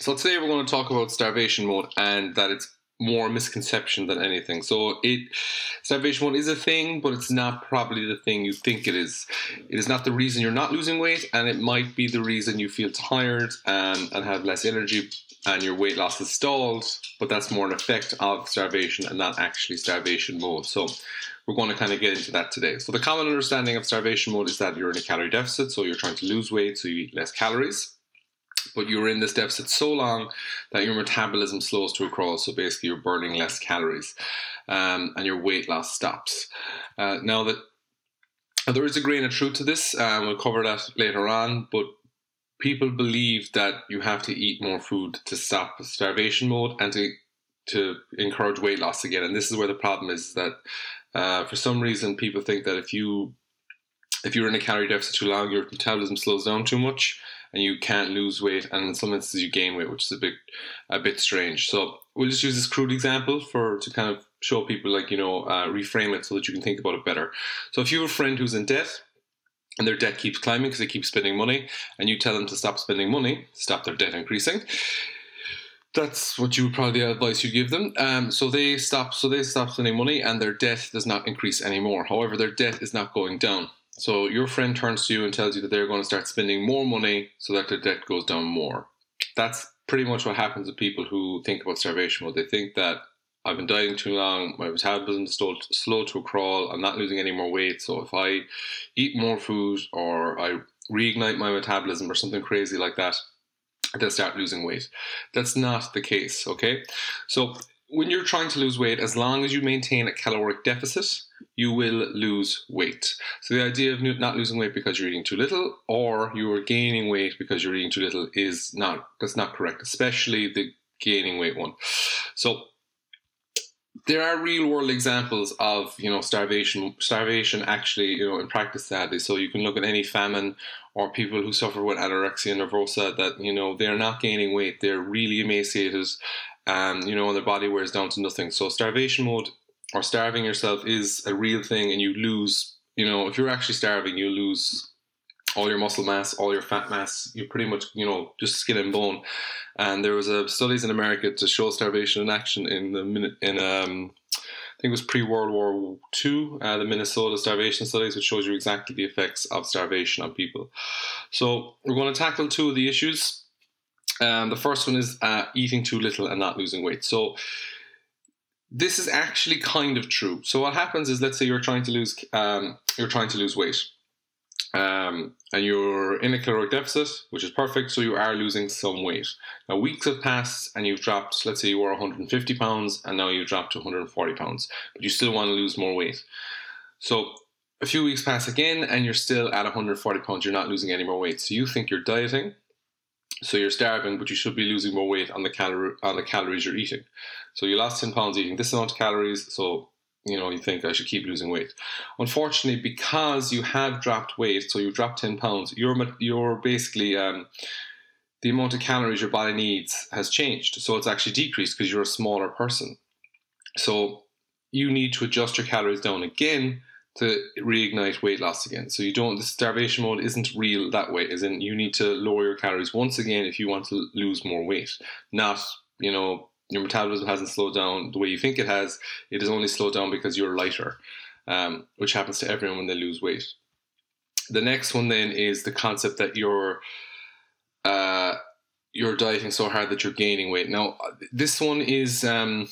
So today we're going to talk about starvation mode and that it's more misconception than anything. So it starvation mode is a thing, but it's not probably the thing you think it is. It is not the reason you're not losing weight, and it might be the reason you feel tired and, and have less energy and your weight loss is stalled, but that's more an effect of starvation and not actually starvation mode. So we're going to kind of get into that today. So the common understanding of starvation mode is that you're in a calorie deficit, so you're trying to lose weight, so you eat less calories but you're in this deficit so long that your metabolism slows to a crawl. So basically, you're burning less calories, um, and your weight loss stops. Uh, now that there is a grain of truth to this, um, we'll cover that later on. But people believe that you have to eat more food to stop starvation mode and to to encourage weight loss again. And this is where the problem is that uh, for some reason people think that if you if you're in a calorie deficit too long, your metabolism slows down too much and you can't lose weight, and in some instances you gain weight, which is a bit a bit strange. So we'll just use this crude example for to kind of show people like you know uh, reframe it so that you can think about it better. So if you have a friend who's in debt and their debt keeps climbing because they keep spending money, and you tell them to stop spending money, stop their debt increasing. That's what you would probably the advice you give them. Um, so they stop. So they stop spending money, and their debt does not increase anymore. However, their debt is not going down. So your friend turns to you and tells you that they're going to start spending more money so that their debt goes down more. That's pretty much what happens with people who think about starvation mode. They think that I've been dieting too long, my metabolism is slow to a crawl, I'm not losing any more weight. So if I eat more food or I reignite my metabolism or something crazy like that, they'll start losing weight. That's not the case, okay? So when you're trying to lose weight, as long as you maintain a caloric deficit, you will lose weight. So the idea of not losing weight because you're eating too little or you are gaining weight because you're eating too little is not that's not correct, especially the gaining weight one. So there are real world examples of you know starvation starvation actually you know in practice sadly so you can look at any famine or people who suffer with anorexia nervosa that you know they're not gaining weight they're really emaciated um, you know their body wears down to nothing so starvation mode or starving yourself is a real thing and you lose you know if you're actually starving you lose all your muscle mass all your fat mass You're pretty much you know just skin and bone and there was a studies in america to show starvation in action in the minute in um I think it was pre World War II, uh, the Minnesota starvation studies, which shows you exactly the effects of starvation on people. So, we're going to tackle two of the issues. Um, the first one is uh, eating too little and not losing weight. So, this is actually kind of true. So what happens is, let's say you're trying to lose, um, you're trying to lose weight, um, and you're in a caloric deficit, which is perfect. So you are losing some weight. Now weeks have passed, and you've dropped. Let's say you were 150 pounds, and now you've dropped to 140 pounds, but you still want to lose more weight. So a few weeks pass again, and you're still at 140 pounds. You're not losing any more weight. So you think you're dieting, so you're starving, but you should be losing more weight on the calorie on the calories you're eating. So you lost 10 pounds eating this amount of calories, so you know you think I should keep losing weight. Unfortunately, because you have dropped weight, so you dropped 10 pounds, you're you're basically um, the amount of calories your body needs has changed. So it's actually decreased because you're a smaller person. So you need to adjust your calories down again to reignite weight loss again. So you don't the starvation mode isn't real that way. As in you need to lower your calories once again if you want to lose more weight. Not, you know, your metabolism hasn't slowed down the way you think it has. It has only slowed down because you're lighter, um, which happens to everyone when they lose weight. The next one then is the concept that you're uh, you're dieting so hard that you're gaining weight. Now, this one is um,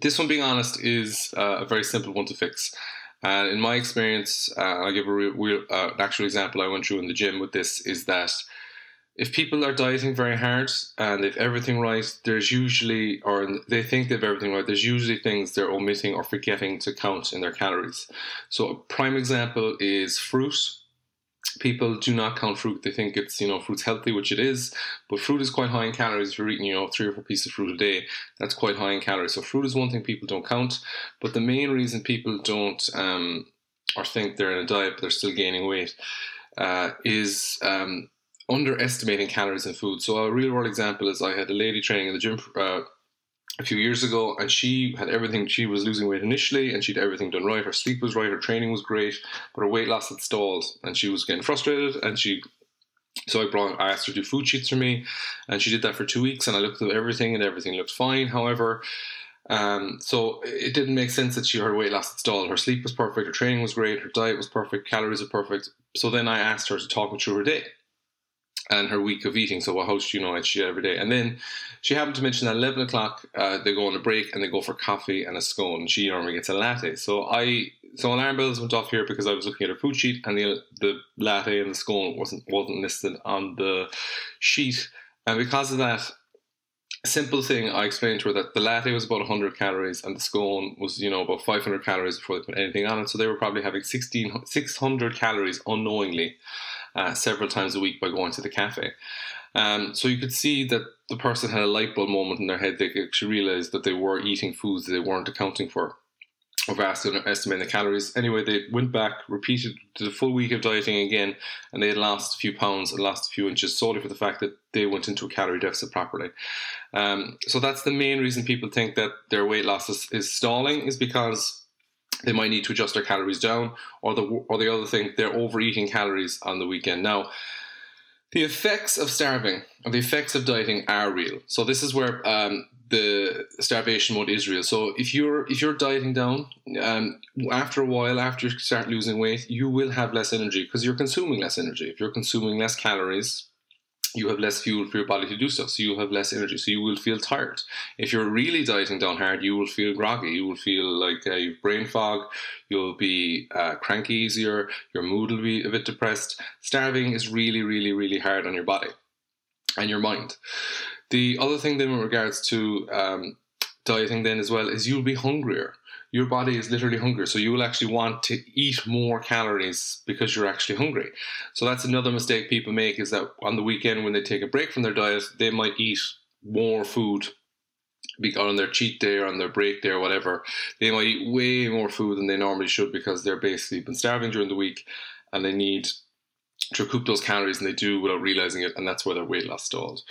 this one, being honest, is uh, a very simple one to fix. And in my experience, uh, I'll give a real, real uh, actual example I went through in the gym with this is that if people are dieting very hard and they've everything right, there's usually, or they think they've everything right, there's usually things they're omitting or forgetting to count in their calories. So a prime example is fruit people do not count fruit. They think it's, you know, fruit's healthy, which it is, but fruit is quite high in calories. If you're eating, you know, three or four pieces of fruit a day, that's quite high in calories. So fruit is one thing people don't count. But the main reason people don't um, or think they're in a diet but they're still gaining weight uh, is um, underestimating calories in food. So a real world example is I had a lady training in the gym uh, a few years ago, and she had everything. She was losing weight initially, and she'd everything done right. Her sleep was right, her training was great, but her weight loss had stalled, and she was getting frustrated. And she So I brought, I asked her to do food sheets for me, and she did that for two weeks. And I looked at everything, and everything looked fine. However, um, so it didn't make sense that she her weight loss had stalled. Her sleep was perfect, her training was great, her diet was perfect, calories were perfect. So then I asked her to talk me through her day and her week of eating. So what host you know she every day. And then she happened to mention at eleven o'clock uh, they go on a break and they go for coffee and a scone. She normally gets a latte. So I so alarm bells went off here because I was looking at her food sheet and the the latte and the scone wasn't wasn't listed on the sheet. And because of that, simple thing I explained to her that the latte was about 100 calories and the scone was, you know, about 500 calories before they put anything on it. So they were probably having 16, 600 calories unknowingly uh, several times a week by going to the cafe. Um, so you could see that the person had a light bulb moment in their head. They actually realized that they were eating foods they weren't accounting for of estimating the calories. Anyway, they went back, repeated the full week of dieting again, and they had lost a few pounds and lost a few inches solely for the fact that they went into a calorie deficit properly. Um, so that's the main reason people think that their weight loss is, is stalling, is because they might need to adjust their calories down, or the or the other thing, they're overeating calories on the weekend. Now, the effects of starving or the effects of dieting are real. So this is where um, the starvation mode is real. So if you're if you're dieting down, um, after a while, after you start losing weight, you will have less energy because you're consuming less energy. If you're consuming less calories, you have less fuel for your body to do so. So you'll have less energy. So you will feel tired. If you're really dieting down hard, you will feel groggy. You will feel like uh, you've brain fog. You'll be uh, cranky easier. Your mood will be a bit depressed. Starving is really, really, really hard on your body and your mind. The other thing then, in regards to um, dieting, then as well, is you'll be hungrier. Your body is literally hungry, so you will actually want to eat more calories because you're actually hungry. So that's another mistake people make is that on the weekend when they take a break from their diet, they might eat more food on their cheat day or on their break day or whatever, they might eat way more food than they normally should because they're basically been starving during the week and they need to recoup those calories and they do without realizing it, and that's where their weight loss stalls.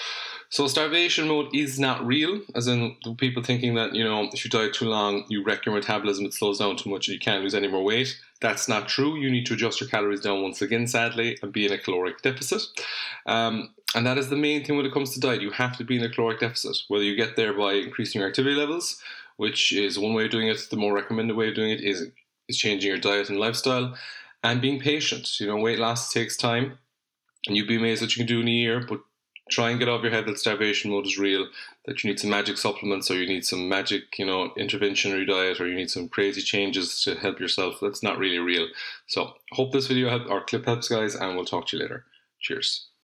So starvation mode is not real, as in people thinking that you know if you diet too long, you wreck your metabolism, it slows down too much, and you can't lose any more weight. That's not true. You need to adjust your calories down once again, sadly, and be in a caloric deficit. Um, and that is the main thing when it comes to diet. You have to be in a caloric deficit, whether you get there by increasing your activity levels, which is one way of doing it. The more recommended way of doing it is is changing your diet and lifestyle and being patient. You know, weight loss takes time, and you'd be amazed what you can do in a year, but try and get off your head that starvation mode is real, that you need some magic supplements or you need some magic, you know, intervention in diet or you need some crazy changes to help yourself. That's not really real. So, hope this video help, or clip helps, guys, and we'll talk to you later. Cheers.